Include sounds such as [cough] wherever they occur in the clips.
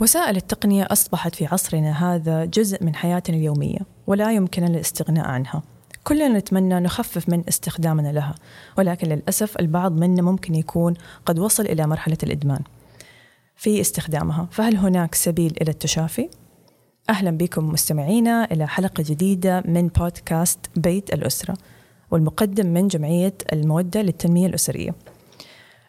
وسائل التقنية أصبحت في عصرنا هذا جزء من حياتنا اليومية ولا يمكن الاستغناء عنها. كلنا نتمنى نخفف من استخدامنا لها ولكن للأسف البعض منا ممكن يكون قد وصل إلى مرحلة الإدمان في استخدامها. فهل هناك سبيل إلى التشافي؟ أهلا بكم مستمعينا إلى حلقة جديدة من بودكاست بيت الأسرة والمقدم من جمعية المودة للتنمية الأسرية.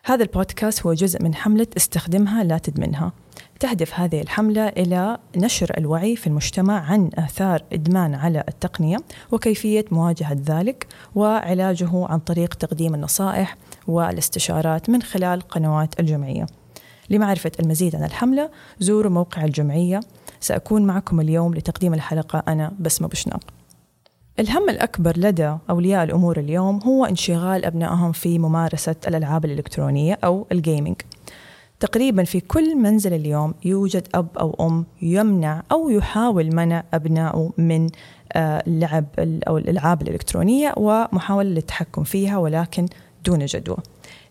هذا البودكاست هو جزء من حملة استخدمها لا تدمنها. تهدف هذه الحملة إلى نشر الوعي في المجتمع عن آثار إدمان على التقنية وكيفية مواجهة ذلك وعلاجه عن طريق تقديم النصائح والاستشارات من خلال قنوات الجمعية. لمعرفة المزيد عن الحملة زوروا موقع الجمعية. سأكون معكم اليوم لتقديم الحلقة. أنا بسمة بشناق الهم الأكبر لدى أولياء الأمور اليوم هو انشغال أبنائهم في ممارسة الألعاب الإلكترونية أو الجيمنج تقريبا في كل منزل اليوم يوجد أب أو أم يمنع أو يحاول منع أبنائه من اللعب أو الألعاب الإلكترونية ومحاولة للتحكم فيها ولكن دون جدوى.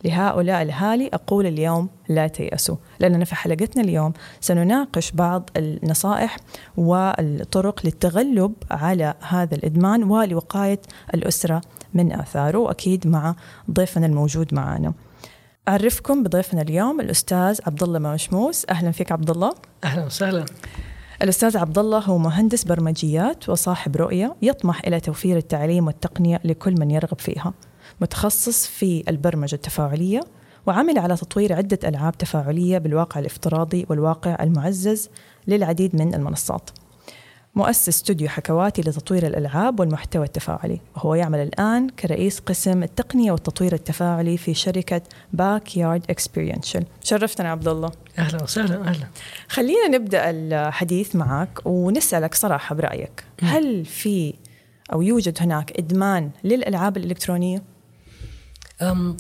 لهؤلاء الأهالي أقول اليوم لا تيأسوا لأننا في حلقتنا اليوم سنناقش بعض النصائح والطرق للتغلب على هذا الإدمان ولوقاية الأسرة من آثاره وأكيد مع ضيفنا الموجود معنا. أعرفكم بضيفنا اليوم الأستاذ عبد الله مشموس. أهلا فيك عبد الله. أهلا وسهلا. الأستاذ عبد الله هو مهندس برمجيات وصاحب رؤية يطمح إلى توفير التعليم والتقنية لكل من يرغب فيها. متخصص في البرمجة التفاعلية وعمل على تطوير عدة ألعاب تفاعلية بالواقع الافتراضي والواقع المعزز للعديد من المنصات. مؤسس استوديو حكواتي لتطوير الألعاب والمحتوى التفاعلي وهو يعمل الآن كرئيس قسم التقنية والتطوير التفاعلي في شركة Backyard Experiential شرفتنا عبد الله أهلا وسهلا أهلا. خلينا نبدأ الحديث معك ونسألك صراحة برأيك. هل في أو يوجد هناك إدمان للألعاب الإلكترونية؟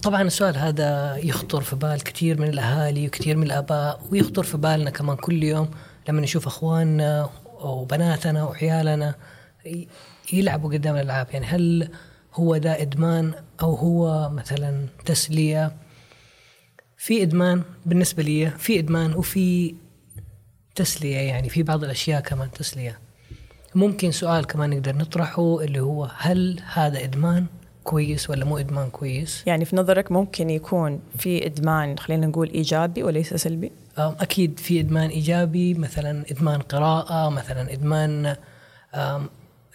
طبعا السؤال هذا يخطر في بال كثير من الأهالي وكثير من الآباء ويخطر في بالنا كمان كل يوم لما نشوف أخواننا وبناتنا وعيالنا يلعبوا قدام الألعاب. يعني هل هو ده إدمان أو هو مثلا تسلية؟ في إدمان بالنسبة لي في إدمان وفي تسلية. يعني في بعض الأشياء كمان تسلية. ممكن سؤال كمان نقدر نطرحه اللي هو هل هذا إدمان كويس ولا مو إدمان كويس؟ يعني في نظرك ممكن يكون في إدمان خلينا نقول إيجابي وليس سلبي؟ أكيد في إدمان إيجابي مثلا إدمان قراءة مثلا إدمان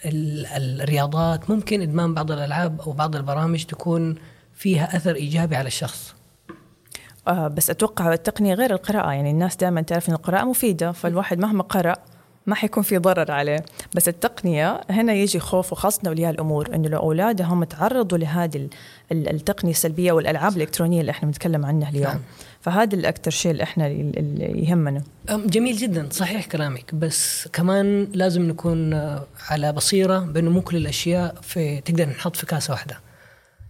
الرياضات. ممكن إدمان بعض الألعاب أو بعض البرامج تكون فيها أثر إيجابي على الشخص. آه بس أتوقع التقنية غير القراءة. يعني الناس دائما تعرف أن القراءة مفيدة فالواحد مهما قرأ ما حيكون في ضرر عليه. بس التقنية هنا يجي خوف وخاصة أولياء الأمور أنه لو أولادهم تعرضوا لهذه التقنية السلبية والألعاب الإلكترونية اللي إحنا بنتكلم عنها اليوم. فهذا الأكثر شيء اللي إحنا اللي يهمنا. جميل جدا. صحيح كلامك. بس كمان لازم نكون على بصيرة بأنه مو كل الأشياء في تقدر نحط في كاسة واحدة.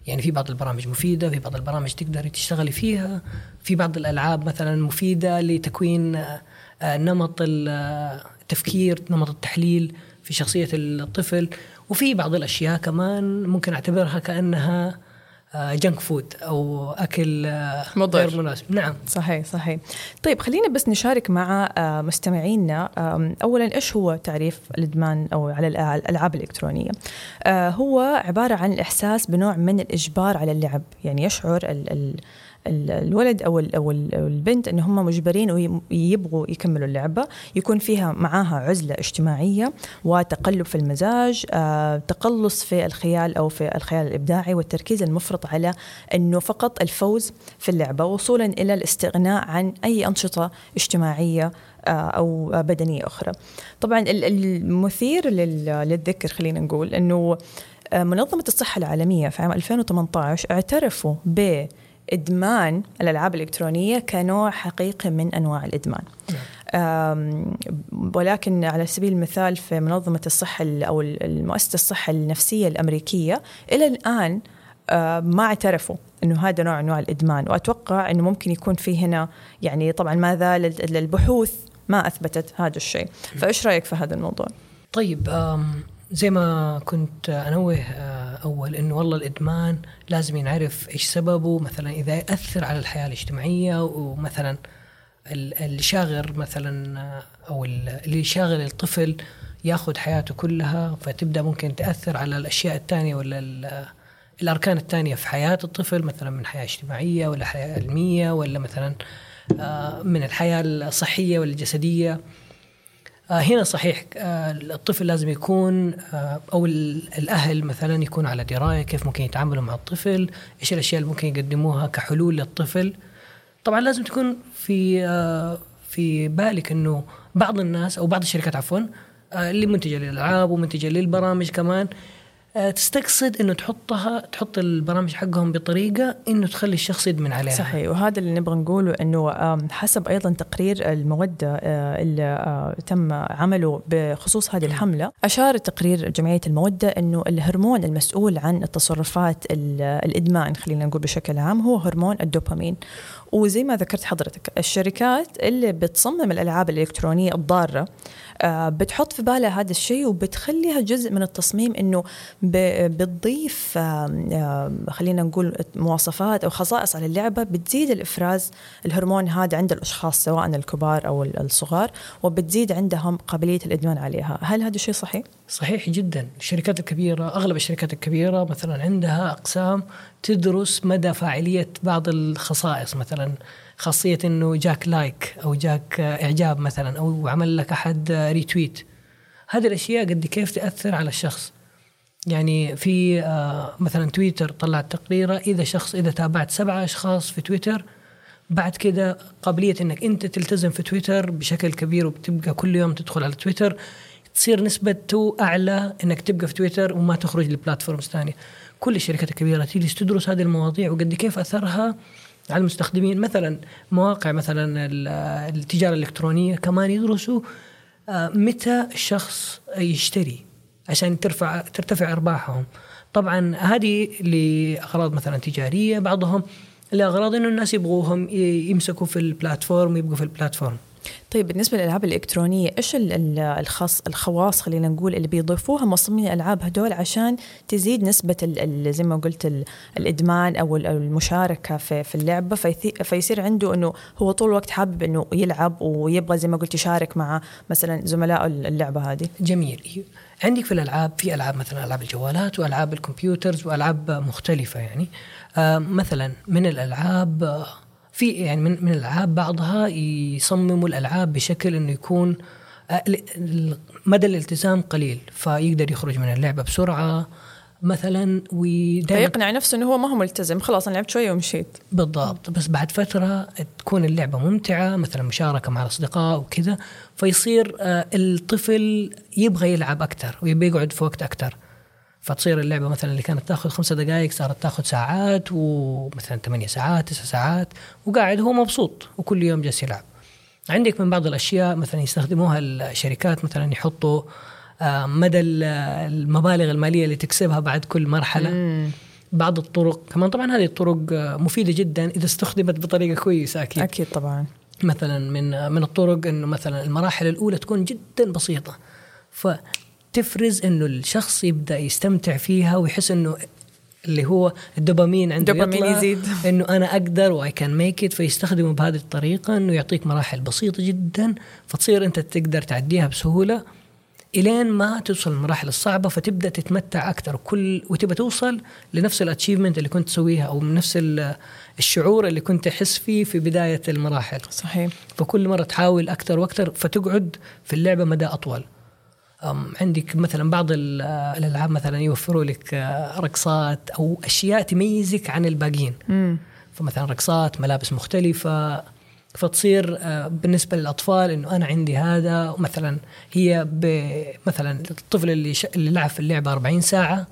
يعني في بعض البرامج مفيدة في بعض البرامج تقدري تشتغلي فيها. في بعض الألعاب مثلا مفيدة لتكوين نمط التفكير نمط التحليل في شخصية الطفل. وفي بعض الأشياء كمان ممكن أعتبرها كأنها جنك فود أو أكل مضر. غير مناسب. نعم. صحيح صحيح. طيب خلينا بس نشارك مع مستمعينا اولا إيش هو تعريف الإدمان أو على الألعاب الإلكترونية؟ هو عبارة عن الإحساس بنوع من الإجبار على اللعب. يعني يشعر ال ال الولد أو أو البنت إن هم مجبرين ويبغوا يكملوا اللعبة يكون فيها معاها عزلة اجتماعية وتقلب في المزاج آه، تقلص في الخيال أو في الخيال الإبداعي والتركيز المفرط على إنه فقط الفوز في اللعبة وصولا إلى الاستغناء عن أي أنشطة اجتماعية أو بدنية أخرى. طبعا المثير للذكر خلينا نقول إنه منظمة الصحة العالمية في عام 2018 اعترفوا ب إدمان الألعاب الإلكترونية كنوع حقيقي من أنواع الإدمان. ولكن على سبيل المثال في منظمة الصحة أو المؤسسة الصحة النفسية الأمريكية إلى الآن ما اعترفوا إنه هذا نوع أنواع الإدمان. وأتوقع إنه ممكن يكون في هنا يعني طبعا ما زال البحوث ما أثبتت هذا الشيء. فإيش رأيك في هذا الموضوع؟ طيب زي ما كنت أنوه أول إنه والله الإدمان لازم ينعرف إيش سببه مثلا إذا يأثر على الحياة الاجتماعية ومثلا اللي شاغر مثلا أو اللي شاغل الطفل ياخذ حياته كلها فتبدأ ممكن تأثر على الأشياء الثانية ولا الأركان الثانية في حياة الطفل مثلا من حياة اجتماعية ولا حياة علمية ولا مثلا آه، من الحياة الصحية والجسدية. آه، هنا صحيح آه، الطفل لازم يكون أو الأهل مثلا يكونوا على دراية كيف ممكن يتعاملوا مع الطفل، إيش الأشياء اللي ممكن يقدموها كحلول للطفل. طبعا لازم تكون في في بالك إنه بعض الناس أو بعض الشركات عفوا اللي منتجة للألعاب ومنتجة للبرامج كمان آه، تستقصد إنه تحطها تحط البرامج حقهم بطريقة إنه تخلي الشخص يدمن عليها. صحيح وهذا اللي نبغى نقوله إنه حسب أيضا تقرير المودة آه، اللي آه، تم عمله بخصوص هذه الحملة، أشار تقرير جمعية المودة إنه الهرمون المسؤول عن التصرفات الإدمان خلينا نقول بشكل عام هو هرمون الدوبامين. وزي ما ذكرت حضرتك الشركات اللي بتصمم الألعاب الإلكترونية الضارة آه، بتحط في بالها هذا الشيء وبتخليها جزء من التصميم إنه بتضيف خلينا نقول مواصفات أو خصائص على اللعبة بتزيد الإفراز الهرمون هذا عند الأشخاص سواء الكبار أو الصغار وبتزيد عندهم قابلية الإدمان عليها، هل هذا الشيء صحيح؟ صحيح جدا، الشركات الكبيرة أغلب الشركات الكبيرة مثلا عندها أقسام تدرس مدى فاعلية بعض الخصائص مثلا خاصية إنه جاك like أو جاك إعجاب مثلا أو عمل لك أحد retweet. هذه الأشياء قد كيف تأثر على الشخص؟ يعني في آه، مثلا تويتر طلعت تقريره إذا شخص إذا تابعت سبعة أشخاص في تويتر بعد كده قابلية إنك أنت تلتزم في تويتر بشكل كبير وبتبقى كل يوم تدخل على تويتر. تصير نسبته أعلى إنك تبقى في تويتر وما تخرج ل platforms ثانية. كل الشركات الكبيرة تجلس تدرس هذه المواضيع وقد كيف أثرها على المستخدمين. مثلا مواقع مثلا التجارة الإلكترونية كمان يدرسوا آه، متى الشخص يشتري عشان ترفع ترتفع أرباحهم. طبعا هذه لأغراض مثلا تجارية بعضهم لأغراض إنه الناس يبغوهم يمسكوا في البلاتفورم ويبقوا في البلاتفورم طيب بالنسبة للألعاب الإلكترونية إيش الخاص الخواص خلينا نقول اللي بيضيفوها مصممين الألعاب هدول عشان تزيد نسبة زي ما قلت الإدمان أو المشاركة في في اللعبة فيصير عنده إنه هو طول الوقت حابب إنه يلعب ويبغى زي ما قلت يشارك مع مثلا زملاء اللعبة هذه. جميل. عندك في الألعاب في ألعاب مثلا ألعاب الجوالات وألعاب الكمبيوترز وألعاب مختلفة يعني. آه مثلا من الألعاب آه في يعني من من الألعاب بعضها يصمموا الألعاب بشكل إنه يكون آه، مدى الالتزام قليل فيقدر يخرج من اللعبة بسرعة مثلا فيقنع نفسه إنه هو ما هو ملتزم خلاص أنا لعبت شوية ومشيت. بالضبط بس بعد فترة تكون اللعبة ممتعة مثلا مشاركة مع الأصدقاء وكذا فيصير آه، الطفل يبغى يلعب أكثر ويبغى يقعد في وقت أكثر فتصير اللعبة مثلا اللي كانت تأخذ خمسة دقائق صارت تأخذ ساعات ومثلا ثمانية ساعات تسع ساعات وقاعد هو مبسوط وكل يوم جالس يلعب. عندك من بعض الأشياء مثلا يستخدموها الشركات مثلا يحطوا آه، مدى المبالغ المالية اللي تكسبها بعد كل مرحلة. مم. بعض الطرق كمان طبعا هذه الطرق آه، مفيدة جدا إذا استخدمت بطريقة كويسة أكيد. أكيد طبعا. مثلا من من الطرق إنه مثلا المراحل الأولى تكون جدا بسيطة. ف تفرز إنه الشخص يبدأ يستمتع فيها ويحس إنه اللي هو الدوبامين عنده الدوبامين يزيد. إنه أنا أقدر و I can make it فيستخدمه بهذه الطريقة إنه يعطيك مراحل بسيطة جدا فتصير أنت تقدر تعديها بسهولة إلين ما توصل المراحل الصعبة فتبدأ تتمتع أكثر كل وتبى توصل لنفس ال achievement اللي كنت تسويها أو نفس الشعور اللي كنت تحس فيه في بداية المراحل. صحيح. فكل مرة تحاول أكثر وأكثر فتقعد في اللعبة مدى أطول. عندك مثلا بعض الألعاب مثلا يوفروا لك آه، رقصات أو أشياء تميزك عن الباقيين. فمثلا رقصات ملابس مختلفة. فتصير آه، بالنسبة للأطفال إنه أنا عندي هذا مثلا هي مثلا الطفل اللي اللي لعب في اللعبة 40 ساعة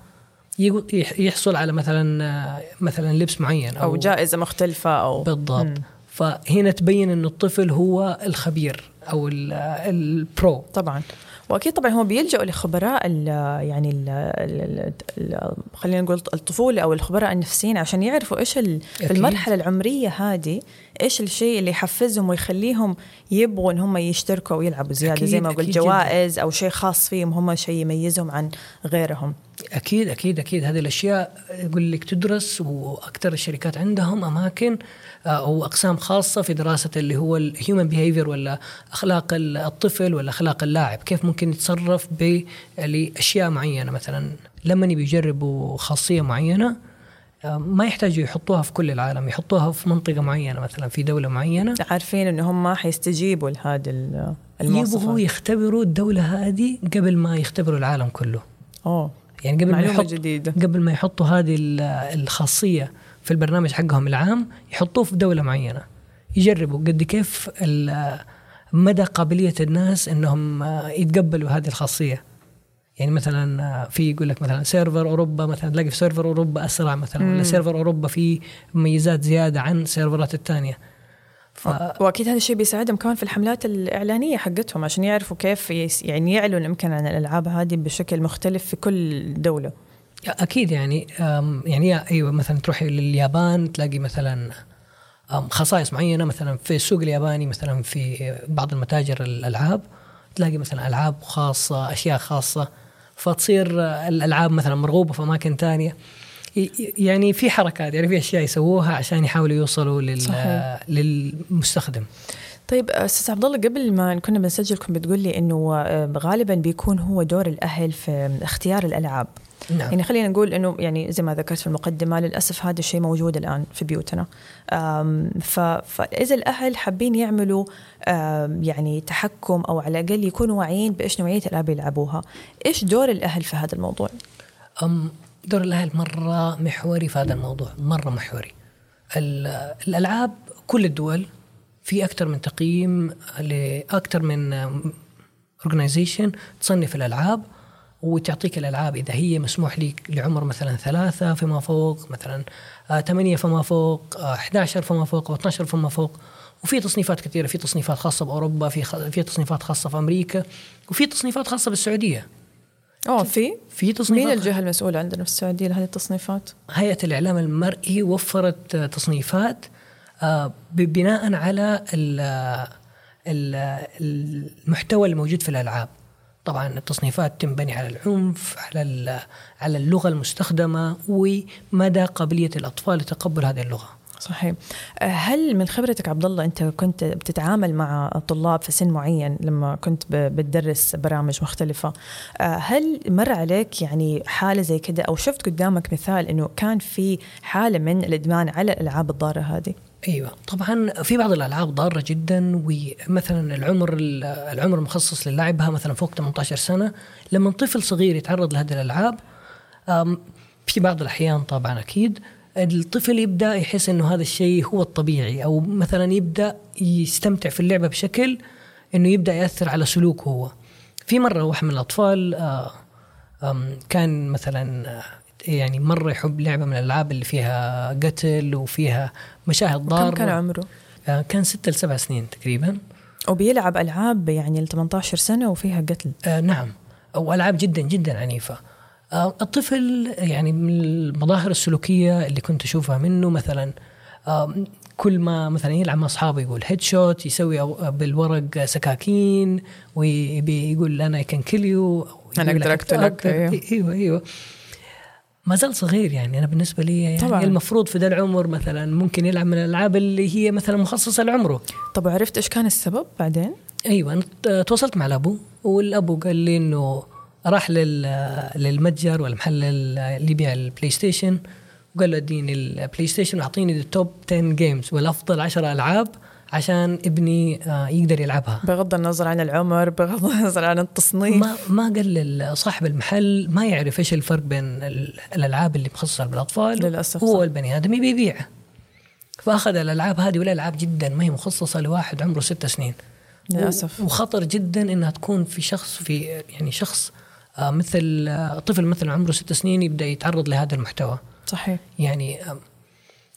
يحصل على مثلا آه، مثلا لبس معين أو, أو جائزة مختلفة أو بالضبط. مم. فهنا تبين إنه الطفل هو الخبير أو البرو. طبعا. وأكيد طبعا هم بيلجأوا لخبراء ال يعني ال ال ال خلينا نقول الطفولة أو الخبراء النفسيين عشان يعرفوا إيش المرحلة العمرية هذه إيش الشيء اللي يحفزهم ويخليهم يبغوا إن هم يشتركوا ويلعبوا زيادة زي ما قلت جوائز أو شيء خاص فيهم هم شيء يميزهم عن غيرهم. أكيد أكيد أكيد. هذه الأشياء يقول لك تدرس وأكثر الشركات عندهم أماكن آه، أو أقسام خاصة في دراسة اللي هو الهيومن بيهيفير ولا أخلاق الطفل ولا أخلاق اللاعب. كيف ممكن يتصرف باشياء معينة؟ مثلا لما يبي يجربوا خاصية معينة آه، ما يحتاجوا يحطوها في كل العالم يحطوها في منطقة معينة مثلا في دولة معينة. عارفين انهم ما حيستجيبوا لهذه المواصفات. يبغوا يختبروا الدولة هذه قبل ما يختبروا العالم كله. أوه. يعني قبل ما يحط جديدة. قبل ما يحطوا هذه الخاصية في البرنامج حقهم العام يحطوه في دولة معينة. يجربوا قد كيف مدى قابلية الناس إنهم يتقبلوا هذه الخاصية. يعني مثلا في يقول لك مثلا server أوروبا مثلا تلاقي في server أوروبا أسرع مثلا ولا server أوروبا فيه مميزات زيادة عن السيرفرات الثانية. ف... وأكيد هذا الشيء بيساعدهم كمان في الحملات الإعلانية حقتهم عشان يعرفوا كيف يعني يعلنوا يمكن عن الألعاب هذه بشكل مختلف في كل دولة. أكيد يعني يعني أيوه مثلا تروح لليابان تلاقي مثلا خصائص معينة مثلا في السوق الياباني مثلا في بعض المتاجر الألعاب تلاقي مثلا ألعاب خاصة أشياء خاصة فتصير الألعاب مثلا مرغوبة في أماكن ثانية يعني في حركات يعني في أشياء يسووها عشان يحاولوا يوصلوا لل صحيح. للمستخدم طيب أستاذ عبد الله قبل ما كنا بنسجل كنت بتقول لي إنه آه، غالبا بيكون هو دور الأهل في اختيار الألعاب نعم. يعني خلينا نقول إنه يعني زي ما ذكرت في المقدمة للأسف هذا الشيء موجود الآن في بيوتنا فإذا الأهل حابين يعملوا يعني تحكم أو على الأقل يكونوا واعيين بإيش نوعية الالعاب يلعبوها إيش دور الأهل في هذا الموضوع أم دور الأهل مرة محوري في هذا الموضوع مرة محوري. الألعاب كل الدول في أكثر من تقييم لاكثر من اورجنايزيشن تصنف الألعاب وتعطيك الألعاب. إذا هي مسموح لك لعمر مثلا ثلاثة فما فوق مثلا آه، ثمانية فما فوق 11 آه، فما فوق أو 12 فما فوق. وفي تصنيفات كثيرة في تصنيفات خاصة بأوروبا في في تصنيفات خاصة في أمريكا وفي تصنيفات خاصة بالسعودية. آه في. في تصنيفات؟ مين الجهة المسؤولة عندنا في السعودية لهذه التصنيفات؟ هيئة الإعلام المرئي وفرت تصنيفات آه، بناء على المحتوى الموجود في الألعاب. طبعا التصنيفات تنبني على العنف على على اللغة المستخدمة ومدى قابلية الأطفال لتقبل هذه اللغة. صحيح. هل من خبرتك عبد الله أنت كنت بتتعامل مع طلاب في سن معين لما كنت بتدرس برامج مختلفة؟ هل مر عليك يعني حالة زي كده أو شفت قدامك مثال إنه كان في حالة من الإدمان على الالعاب الضارة هذه؟ أيوه. طبعا في بعض الألعاب ضارة جدا ومثلا العمر العمر المخصص للعبها مثلا فوق 18 سنة. لما طفل صغير يتعرض لهذه الألعاب في بعض الأحيان طبعا أكيد الطفل يبدأ يحس إنه هذا الشيء هو الطبيعي أو مثلا يبدأ يستمتع في اللعبة بشكل إنه يبدأ يأثر على سلوكه هو. في مرة واحد من الأطفال آه، كان مثلا آه، يعني مرة يحب لعبة من الألعاب اللي فيها قتل وفيها مشاهد ضارة. كم كان عمره؟ آه، كان ستة لسبع سنين تقريبا. وبيلعب ألعاب يعني ل 18 سنة وفيها قتل. آه نعم. والعاب جدا جدا عنيفة. الطفل يعني من المظاهر السلوكية اللي كنت أشوفها منه مثلا آه كل ما مثلا يلعب مع أصحابه يقول هيد شوت يسوي بالورق سكاكين ويقول أنا كان كل يو أنا أقدر أقتلك أيوه إيوه, أيوه. ما زال صغير يعني أنا بالنسبة لي يعني طبعا. المفروض في ذا العمر مثلا ممكن يلعب من الألعاب اللي هي مثلا مخصصة لعمره طب عرفت إيش كان السبب بعدين؟ أيوه تواصلت مع الأبو والأبو قال لي إنه راح للمتجر والمحل اللي يبيع ال PlayStation وقال له اديني ال PlayStation واعطيني ال top 10 games والافضل 10 ألعاب عشان ابني آه، يقدر يلعبها. بغض النظر عن العمر بغض النظر عن التصنيف. ما ما قال صاحب المحل ما يعرف إيش الفرق بين الألعاب اللي مخصصة بالاطفال للأسف هو. البني آدم يبي يبيعها فأخذ الألعاب هذه والألعاب جدا ما هي مخصصة لواحد عمره ست سنين. للأسف. وخطر جدا إنها تكون في شخص في يعني شخص مثل آه، طفل مثلا عمره ست سنين يبدأ يتعرض لهذا المحتوى. صحيح. يعني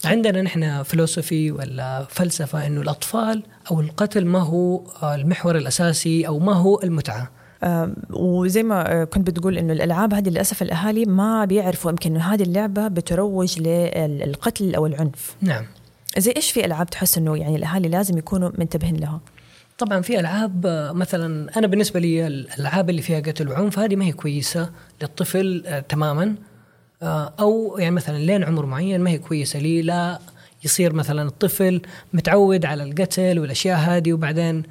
عندنا نحن فلسفي ولا فلسفة أنه الأطفال أو القتل ما هو المحور الأساسي أو ما هو المتعة. آه وزي ما كنت بتقول إنه الألعاب هذه للأسف الأهالي ما بيعرفوا يمكن إنه هذه اللعبة بتروج للقتل أو العنف. نعم. زي إيش في ألعاب تحس إنه يعني الأهالي لازم يكونوا منتبهين لها؟ طبعا في ألعاب مثلا أنا بالنسبة لي الألعاب اللي فيها قتل وعنف هذه ما هي كويسة للطفل آه، تماما. آه، أو يعني مثلا لين عمر معين ما هي كويسة لي لا يصير مثلا الطفل متعود على القتل والأشياء هذه وبعدين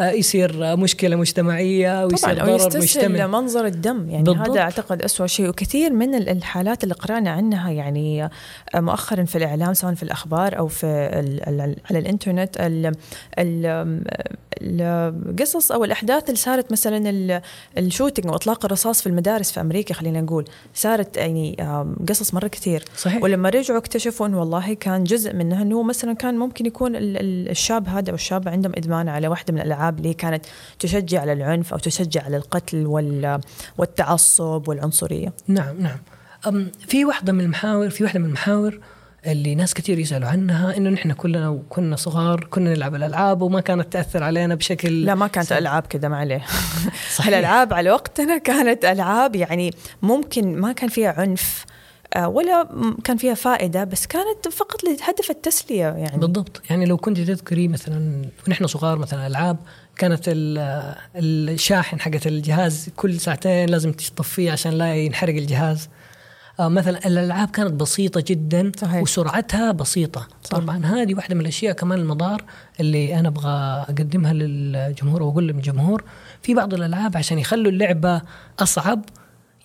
يصير مشكلة مجتمعية ويصير طبعا ضرر مجتمعي. منظر الدم. يعني بالضبط. هذا أعتقد أسوأ شيء. وكثير من ال- الحالات اللي قرأنا عنها يعني مؤخرا في الإعلام سواء في الأخبار أو في على الإنترنت ال ال القصص أو الأحداث اللي صارت مثلا ال- الشوتينج واطلاق الرصاص في المدارس في أمريكا خلينا نقول صارت يعني قصص مرة كثير. صحيح. ولما رجعوا اكتشفوا إنه والله كان جزء منها إنه مثلا كان ممكن يكون ال- ال- الشاب هذا أو الشابه عندهم إدمان على واحدة من الألعاب. اللي كانت تشجع على العنف أو تشجع على القتل وال- والتعصب والعنصرية. نعم نعم في واحدة من المحاور في واحدة من المحاور اللي ناس كثير يسألوا عنها إنه نحن كلنا وكنا صغار كنا نلعب الألعاب وما كانت تأثر علينا بشكل لا ما كانت سلبي. ألعاب كذا ما عليه. [laughs] صحيح. الألعاب على وقتنا كانت ألعاب يعني ممكن ما كان فيها عنف ولا م- كان فيها فائدة بس كانت فقط لهدف التسلية يعني بالضبط يعني لو كنت تذكري مثلا ونحن صغار مثلا العاب كانت ال- الشاحن حقت الجهاز كل ساعتين لازم تطفيه عشان لا ينحرق الجهاز آه، مثلا الألعاب كانت بسيطة جدا صحيح. وسرعتها بسيطة صح. طبعا هذه واحدة من الأشياء كمان المضار اللي أنا أبغى أقدمها للجمهور واقول للجمهور في بعض الألعاب عشان يخلوا اللعبة أصعب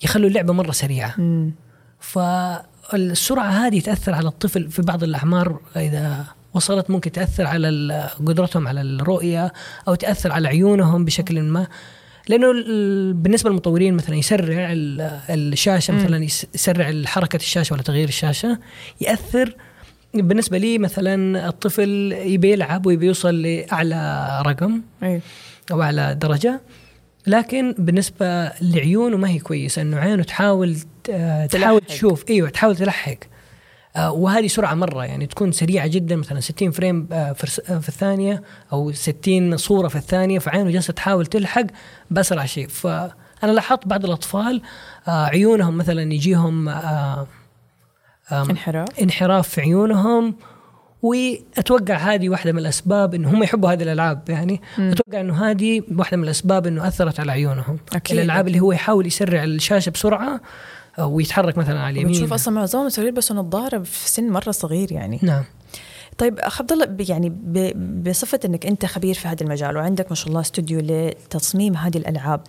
يخلوا اللعبة مرة سريعة مم. فالسرعة هذه تأثر على الطفل في بعض الأعمار إذا وصلت ممكن تأثر على قدرتهم على الرؤية أو تأثر على عيونهم بشكل ما. لأنه ال- بالنسبة للمطورين مثلا يسرع ال- الشاشة مثلا يس- يسرع حركة الشاشة ولا تغيير الشاشة يأثر بالنسبة لي مثلا الطفل يبي يلعب ويبي يوصل لأعلى رقم أيوه. أو أعلى درجة. لكن بالنسبة لعيونه ما هي كويسة إنه عينه تحاول تحاول تلحق. تشوف. إيوه تحاول تلحق آه، وهذه سرعة مرة يعني تكون سريعة جدا مثلا 60 فريم آه، في آه، في الثانية أو 60 صورة في الثانية فعينه جالسة تحاول تلحق باسرع شيء فأنا لاحظت بعض الأطفال عيونهم مثلا يجيهم انحراف. انحراف في عيونهم واتوقع هذه واحدة من الأسباب إنه هم يحبوا هذه الألعاب يعني مم. أتوقع إنه هذه واحدة من الأسباب إنه أثرت على عيونهم. أكيد. الألعاب اللي هو يحاول يسرع الشاشة بسرعة آه، ويتحرك مثلا على اليمين. بتشوف أصلا معظمهم صغير بس نظاره في سن مرة صغير يعني. نعم. طيب أخ عبد الله يعني بصفة إنك أنت خبير في هذا المجال وعندك ما شاء الله استوديو لتصميم هذه الألعاب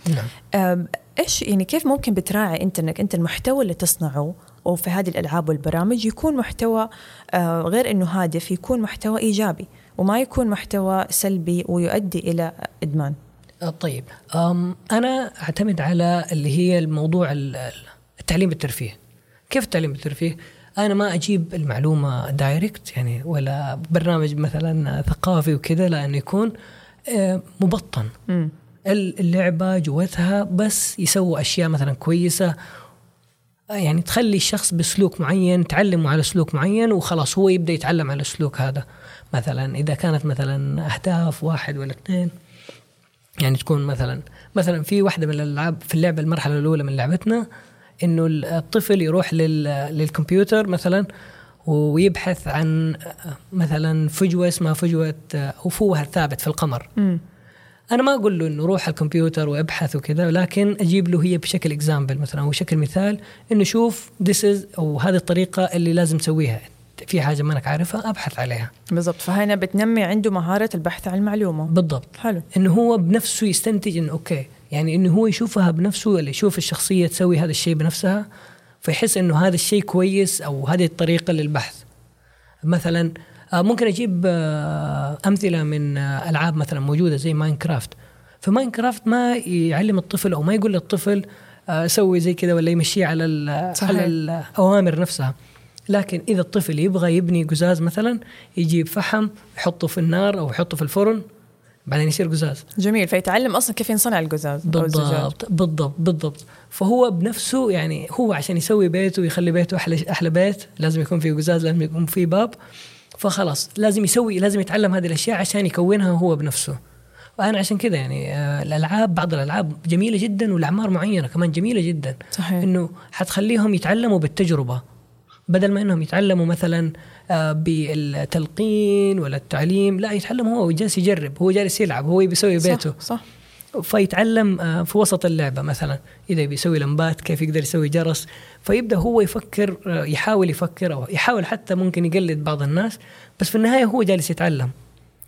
نعم. إيش يعني كيف ممكن بتراعي أنت إنك أنت المحتوى اللي تصنعه وفي هذه الألعاب والبرامج يكون محتوى آه، غير إنه هادف يكون محتوى إيجابي وما يكون محتوى سلبي ويؤدي إلى إدمان. آه، طيب. أم أنا أعتمد على اللي هي الموضوع ال- ال- التعليم بالترفيه. كيف التعليم بالترفيه؟ أنا ما أجيب المعلومة دايركت يعني ولا برنامج مثلا ثقافي وكذا لأنه يكون آه، مبطن. اللعبة جوتها بس يسووا أشياء مثلا كويسة يعني تخلي الشخص بسلوك معين تعلمه على سلوك معين وخلاص هو يبدأ يتعلم على السلوك هذا. مثلا إذا كانت مثلا أهداف واحد ولا اثنين يعني تكون مثلا مثلا في واحدة من الألعاب في اللعبة المرحلة الأولى من لعبتنا إنه الطفل يروح لل للكمبيوتر مثلا ويبحث عن مثلا فجوة اسمها فجوة أفوه الثابت في القمر. امم أنا ما أقول له إنه روح الكمبيوتر وابحث وكذا لكن أجيب له هي بشكل example مثلا أو بشكل مثال إنه شوف this is أو هذه الطريقة اللي لازم تسويها. في حاجة ما انك عارفها أبحث عليها. بالضبط. فهنا بتنمي عنده مهارة البحث عن المعلومة. بالضبط. حلو. إنه هو بنفسه يستنتج إنه okay يعني إنه هو يشوفها بنفسه ولا يشوف الشخصية تسوي هذا الشيء بنفسها فيحس إنه هذا الشيء كويس أو هذه الطريقة للبحث. مثلا ممكن أجيب آه، أمثلة من آه، ألعاب مثلا موجودة زي Minecraft ف Minecraft ما يعلم الطفل أو ما يقول للطفل آه، سوي زي كذا ولا يمشيه على صحيح. على الاوامر نفسها. لكن إذا الطفل يبغى يبني قزاز مثلا يجيب فحم يحطه في النار أو يحطه في الفرن بعدين يصير قزاز. جميل. فيتعلم أصلا كيف ينصنع القزاز. بالضبط بالضبط بالضبط. فهو بنفسه يعني هو عشان يسوي بيته ويخلي بيته أحلى أحلى بيت لازم يكون فيه قزاز لازم يكون فيه باب. فخلاص لازم يسوي لازم يتعلم هذه الأشياء عشان يكونها هو بنفسه. وأنا عشان كذا يعني آه، الألعاب بعض الألعاب جميلة جدا والأعمار معينة كمان جميلة جدا. صحيح. إنه حتخليهم يتعلموا بالتجربة. بدل ما إنهم يتعلموا مثلا آه، بالتلقين ولا التعليم لا يتعلم هو جالس يجرب هو جالس يلعب هو بيسوي بيته صح, صح. فيتعلم آه، في وسط اللعبة مثلا. إذا بيسوي لمبات كيف يقدر يسوي جرس. فيبدأ هو يفكر آه، يحاول يفكر أو يحاول حتى ممكن يقلد بعض الناس. بس في النهاية هو جالس يتعلم.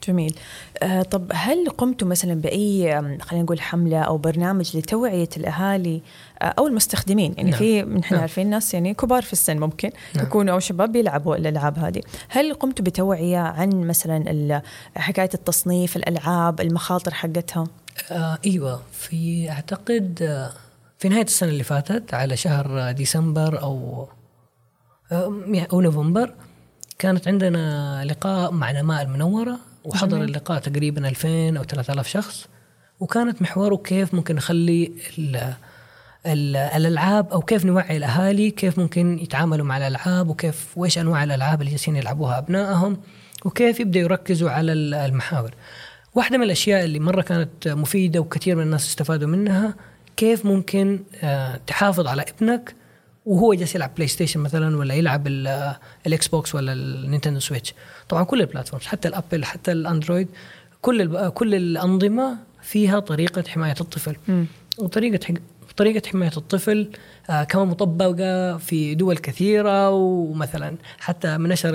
جميل. آه طب هل قمتم مثلا بأي خلينا نقول حملة أو برنامج لتوعية الأهالي آه أو المستخدمين؟ يعني نعم. في نحن نعم. عارفين ناس يعني كبار في السن ممكن نعم. يكونوا أو شباب بيلعبوا الألعاب هذه. هل قمتوا بتوعية عن مثلا حكاية التصنيف الألعاب المخاطر حقتها؟ آه إيوه في أعتقد آه في نهاية السنة اللي فاتت على شهر ديسمبر أو آه، أو نوفمبر كانت عندنا لقاء مع نماء المنورة وحضر جميل. اللقاء تقريبا 2000 أو 3000 شخص وكانت محوره كيف ممكن نخلي الألعاب أو كيف نوعي الأهالي كيف ممكن يتعاملوا مع الألعاب وكيف وإيش أنواع الألعاب اللي جالسين يلعبوها أبنائهم وكيف يبدأوا يركزوا على المحاور. واحدة من الأشياء اللي مرة كانت مفيدة وكثير من الناس استفادوا منها كيف ممكن آه، تحافظ على ابنك وهو جالس يلعب PlayStation مثلا ولا يلعب ال Xbox ولا ال Nintendo Switch طبعا كل ال platforms حتى ال Apple حتى ال Android كل كل الأنظمة فيها طريقة حماية الطفل م. وطريقة طريقة حماية الطفل آه كمان مطبقة في دول كثيرة ومثلا حتى من نشر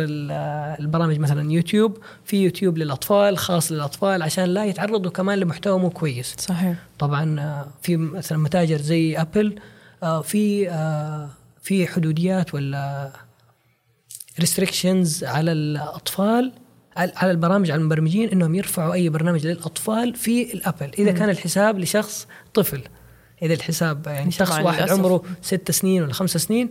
البرامج مثلا يوتيوب في يوتيوب للأطفال خاص للأطفال عشان لا يتعرضوا كمان لمحتوى مو كويس. صحيح. طبعا آه في مثلا متاجر زي Apple آه في آه في حدوديات ولا restrictions على الأطفال على البرامج على المبرمجين إنهم يرفعوا أي برنامج للأطفال في ال Apple إذا كان الحساب لشخص طفل. إذا الحساب يعني شخص واحد للأسف. عمره ست سنين ولا خمس سنين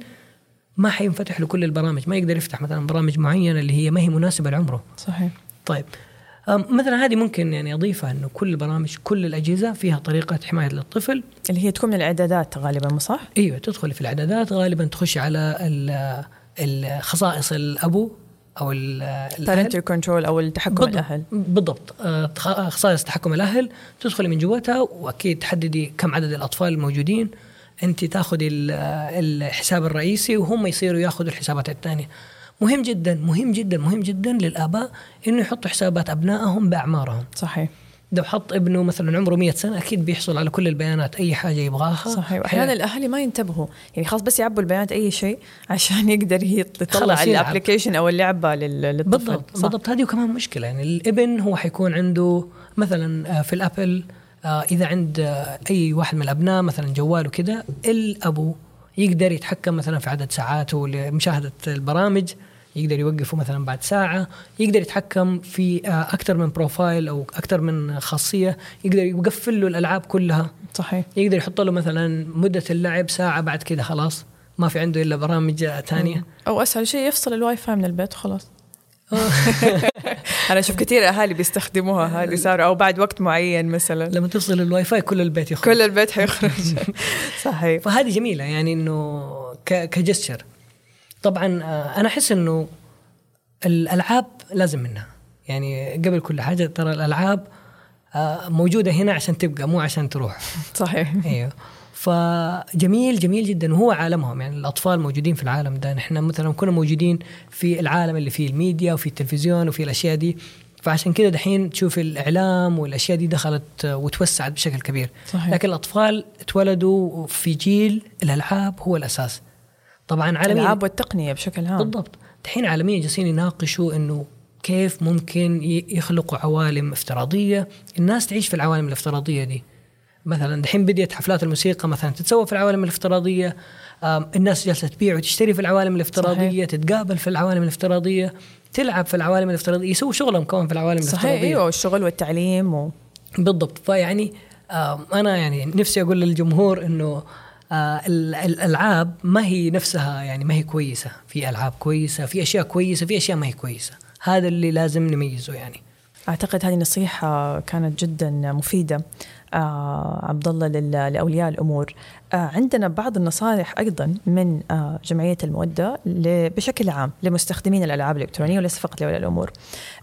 ما حينفتح له كل البرامج ما يقدر يفتح مثلا برامج معينة اللي هي ما هي مناسبة لعمره. صحيح. طيب. مثلا هذه ممكن يعني أضيفها إنه كل البرامج كل الأجهزة فيها طريقة حماية للطفل. اللي هي تكون من الإعدادات غالبا مو صح؟ إيوه تدخل في الإعدادات غالبا تخش على الخصائص الأبو. أو ال parental control أو التحكم بالضبط. الأهل. بالضبط. خصائص تحكم الأهل تدخلي من جواتها وأكيد تحددي كم عدد الأطفال الموجودين. أنت تاخذي الحساب الرئيسي وهم يصيروا ياخذوا الحسابات الثانية. مهم جدا مهم جدا مهم جدا للآباء إنه يحطوا حسابات أبنائهم بأعمارهم. صحيح. لو حط ابنه مثلا عمره 100 سنة أكيد بيحصل على كل البيانات أي حاجة يبغاها. صحيح. واحيانا الاهالي ما ينتبهوا. يعني خلاص بس يعبوا البيانات أي شيء [laughs] عشان يقدر يطلع الابلكيشن أو اللعبة للطفل. بالضبط صح. بالضبط. هذه كمان مشكلة. يعني الابن هو حيكون عنده مثلا آه، في الأبل آه، إذا عند آه، أي واحد من الأبناء مثلا جوال وكذا الأبو يقدر يتحكم مثلا في عدد ساعاته لمشاهدة البرامج. يقدر يوقفه مثلا بعد ساعة يقدر يتحكم في آه، أكثر من profile أو أكثر من خاصية يقدر يقفل له الألعاب كلها. صحيح. يقدر يحط له مثلا مدة اللعب ساعة بعد كذا خلاص. ما في عنده إلا برامج ثانية. أو أسهل شيء يفصل الواي فاي من البيت وخلاص [laughs] أنا أشوف كثير أهالي بيستخدموها هذه صاروا أو بعد وقت معين مثلا. لما تفصل الواي فاي كل البيت يخرج. كل البيت حيخرج. [laughs] صحيح. فهذه جميلة يعني إنه كجستشر. طبعا آه، أنا أحس إنه الألعاب لازم منها. يعني قبل كل حاجة ترى الألعاب آه، موجودة هنا عشان تبقى مو عشان تروح. [laughs] صحيح. أيوه. فجميل جميل جدا. وهو عالمهم. يعني الأطفال موجودين في العالم ده. نحن مثلا كنا موجودين في العالم اللي فيه الميديا وفي التلفزيون وفي الأشياء دي. فعشان كذا دحين تشوف الإعلام والأشياء دي دخلت وتوسعت بشكل كبير. صحيح. لكن الأطفال اتولدوا في جيل الألعاب هو الأساس. طبعا عالميا. الألعاب والتقنية بشكل عام. بالضبط. الحين عالميا جالسين يناقشوا إنه كيف ممكن يخلقوا عوالم افتراضية. الناس تعيش في العوالم الافتراضية دي. مثلا دحين بديت حفلات الموسيقى مثلا تتسوى في العوالم الافتراضية. الناس جالسة تبيع وتشتري في العوالم الافتراضية صحيح. تتقابل في العوالم الافتراضية تلعب في العوالم الافتراضية يسووا شغلهم كمان في العوالم صحيح الافتراضية. صحيح أيوه الشغل والتعليم و... بالضبط. فيعني أنا يعني نفسي أقول للجمهور إنه آه الألعاب ما هي نفسها يعني ما هي كويسة. في ألعاب كويسة في أشياء كويسة في أشياء ما هي كويسة. هذا اللي لازم نميزه يعني. أعتقد هذه نصيحة كانت جدا مفيدة. عبد الله لأولياء الأمور آه عندنا بعض النصائح أيضا من آه جمعية المودة بشكل عام لمستخدمين الألعاب الإلكترونية وليس فقط لأولياء الأمور.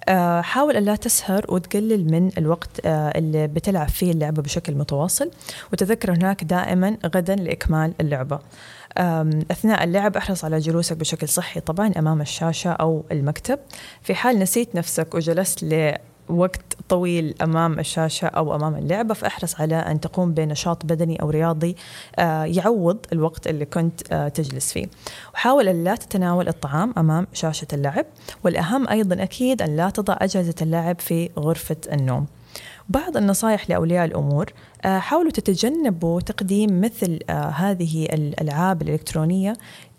آه حاول ألا تسهر وتقلل من الوقت آه اللي بتلعب فيه اللعبة بشكل متواصل وتذكر هناك دائما غدا لإكمال اللعبة. أثناء اللعب احرص على جلوسك بشكل صحي طبعا أمام الشاشة أو المكتب في حال نسيت نفسك وجلست وقت طويل أمام الشاشة أو أمام اللعبة فأحرص على أن تقوم بنشاط بدني أو رياضي آه، يعوض الوقت اللي كنت آه، تجلس فيه. وحاول أن لا تتناول الطعام أمام شاشة اللعب والأهم أيضا أكيد أن لا تضع أجهزة اللعب في غرفة النوم. بعض النصائح لأولياء الأمور حاولوا تتجنبوا تقديم مثل هذه الألعاب الإلكترونية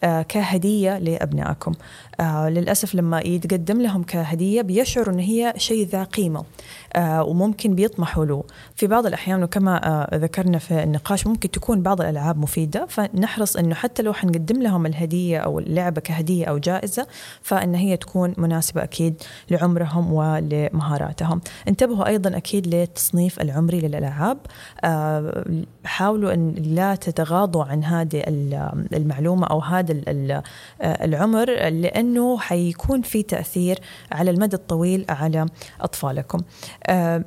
آه، كهدية لأبنائكم. آه، للأسف لما يتقدم لهم كهدية بيشعروا أن هي شيء ذا قيمة آه، وممكن بيطمحوا له. في بعض الأحيان وكما ذكرنا في النقاش ممكن تكون بعض الألعاب مفيدة فنحرص أنه حتى لو حنقدم لهم الهدية أو اللعبة كهدية أو جائزة فإن هي تكون مناسبة أكيد لعمرهم ولمهاراتهم. انتبهوا أيضا أكيد للتصنيف العمري للألعاب. حاولوا أن لا تتغاضوا عن هذه المعلومة أو هذا العمر لأنه حيكون في تأثير على المدى الطويل على أطفالكم.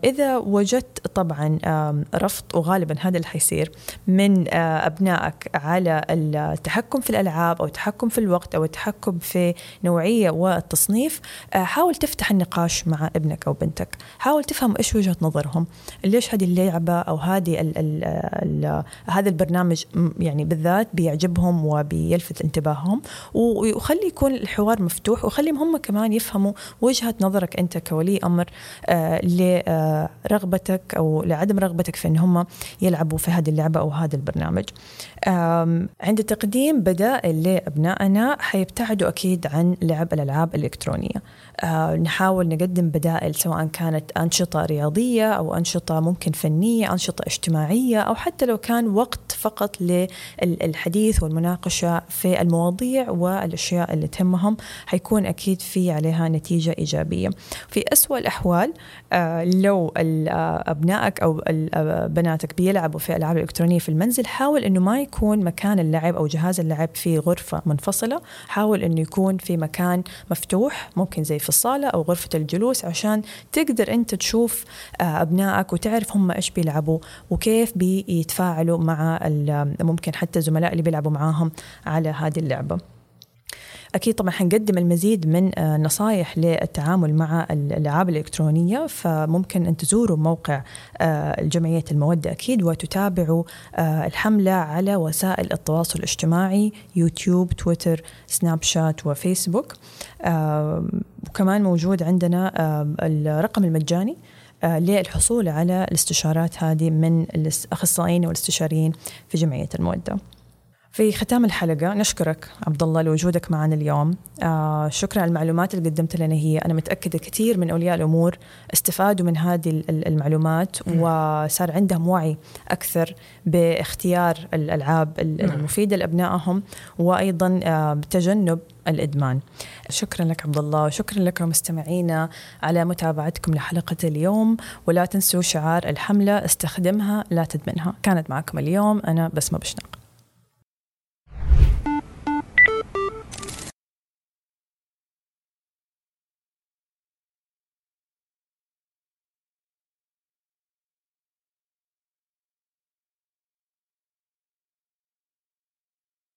إذا وجدت طبعا رفض وغالبا هذا اللي حيصير من أبنائك على التحكم في الألعاب أو التحكم في الوقت أو التحكم في نوعية والتصنيف حاول تفتح النقاش مع ابنك أو بنتك. حاول تفهم إيش وجهة نظرهم. ليش هذه اللعبة أو هذه ال ال ال هذا البرنامج يعني بالذات بيعجبهم وبيلفت انتباههم وخلي يكون الحوار مفتوح وخليهم هم كمان يفهموا وجهة نظرك أنت كولي أمر آه، لرغبتك أو لعدم رغبتك في أن هم يلعبوا في هذه اللعبة أو هذا البرنامج. عند تقديم بدائل لأبنائنا حيبتعدوا أكيد عن لعب الألعاب الإلكترونية. نحاول نقدم بدائل سواء كانت أنشطة رياضية أو أنشطة ممكن فنية أنشطة اجتماعية أو حتى لو كان وقت فقط للحديث والمناقشة في المواضيع والأشياء اللي تهمهم حيكون أكيد في عليها نتيجة إيجابية. في أسوأ الأحوال آه، لو أبنائك أو بناتك بيلعبوا في ألعاب إلكترونية في المنزل حاول أنه ما يكون مكان اللعب أو جهاز اللعب في غرفة منفصلة حاول أنه يكون في مكان مفتوح ممكن زي في الصالة أو غرفة الجلوس عشان تقدر أنت تشوف آه، أبنائك وتعرف هم إيش بيلعبوا وكيف بيتفاعلوا مع ممكن حتى الزملاء اللي بيلعبوا معاهم على هذه اللعبة. أكيد طبعا حنقدم المزيد من آه، نصائح للتعامل مع الألعاب الإلكترونية فممكن أن تزوروا موقع آه، الجمعية المودة أكيد وتتابعوا الحملة على وسائل التواصل الاجتماعي يوتيوب تويتر سناب شات وفيسبوك. وكمان موجود عندنا الرقم المجاني للحصول على الاستشارات هذه من الأخصائيين والأستشاريين في جمعية المودة. في ختام الحلقة نشكرك عبد الله لوجودك معنا اليوم. آه شكرا على المعلومات اللي قدمت لنا هي. أنا متأكدة كثير من أولياء الأمور استفادوا من هذه المعلومات وصار عندهم وعي أكثر باختيار الألعاب. المفيدة لأبنائهم وأيضا آه بتجنب الإدمان. شكرا لك عبد الله وشكرا لكم مستمعينا على متابعتكم لحلقة اليوم. ولا تنسوا شعار الحملة استخدمها لا تدمنها. كانت معكم اليوم أنا بسمة بشناق Thank you.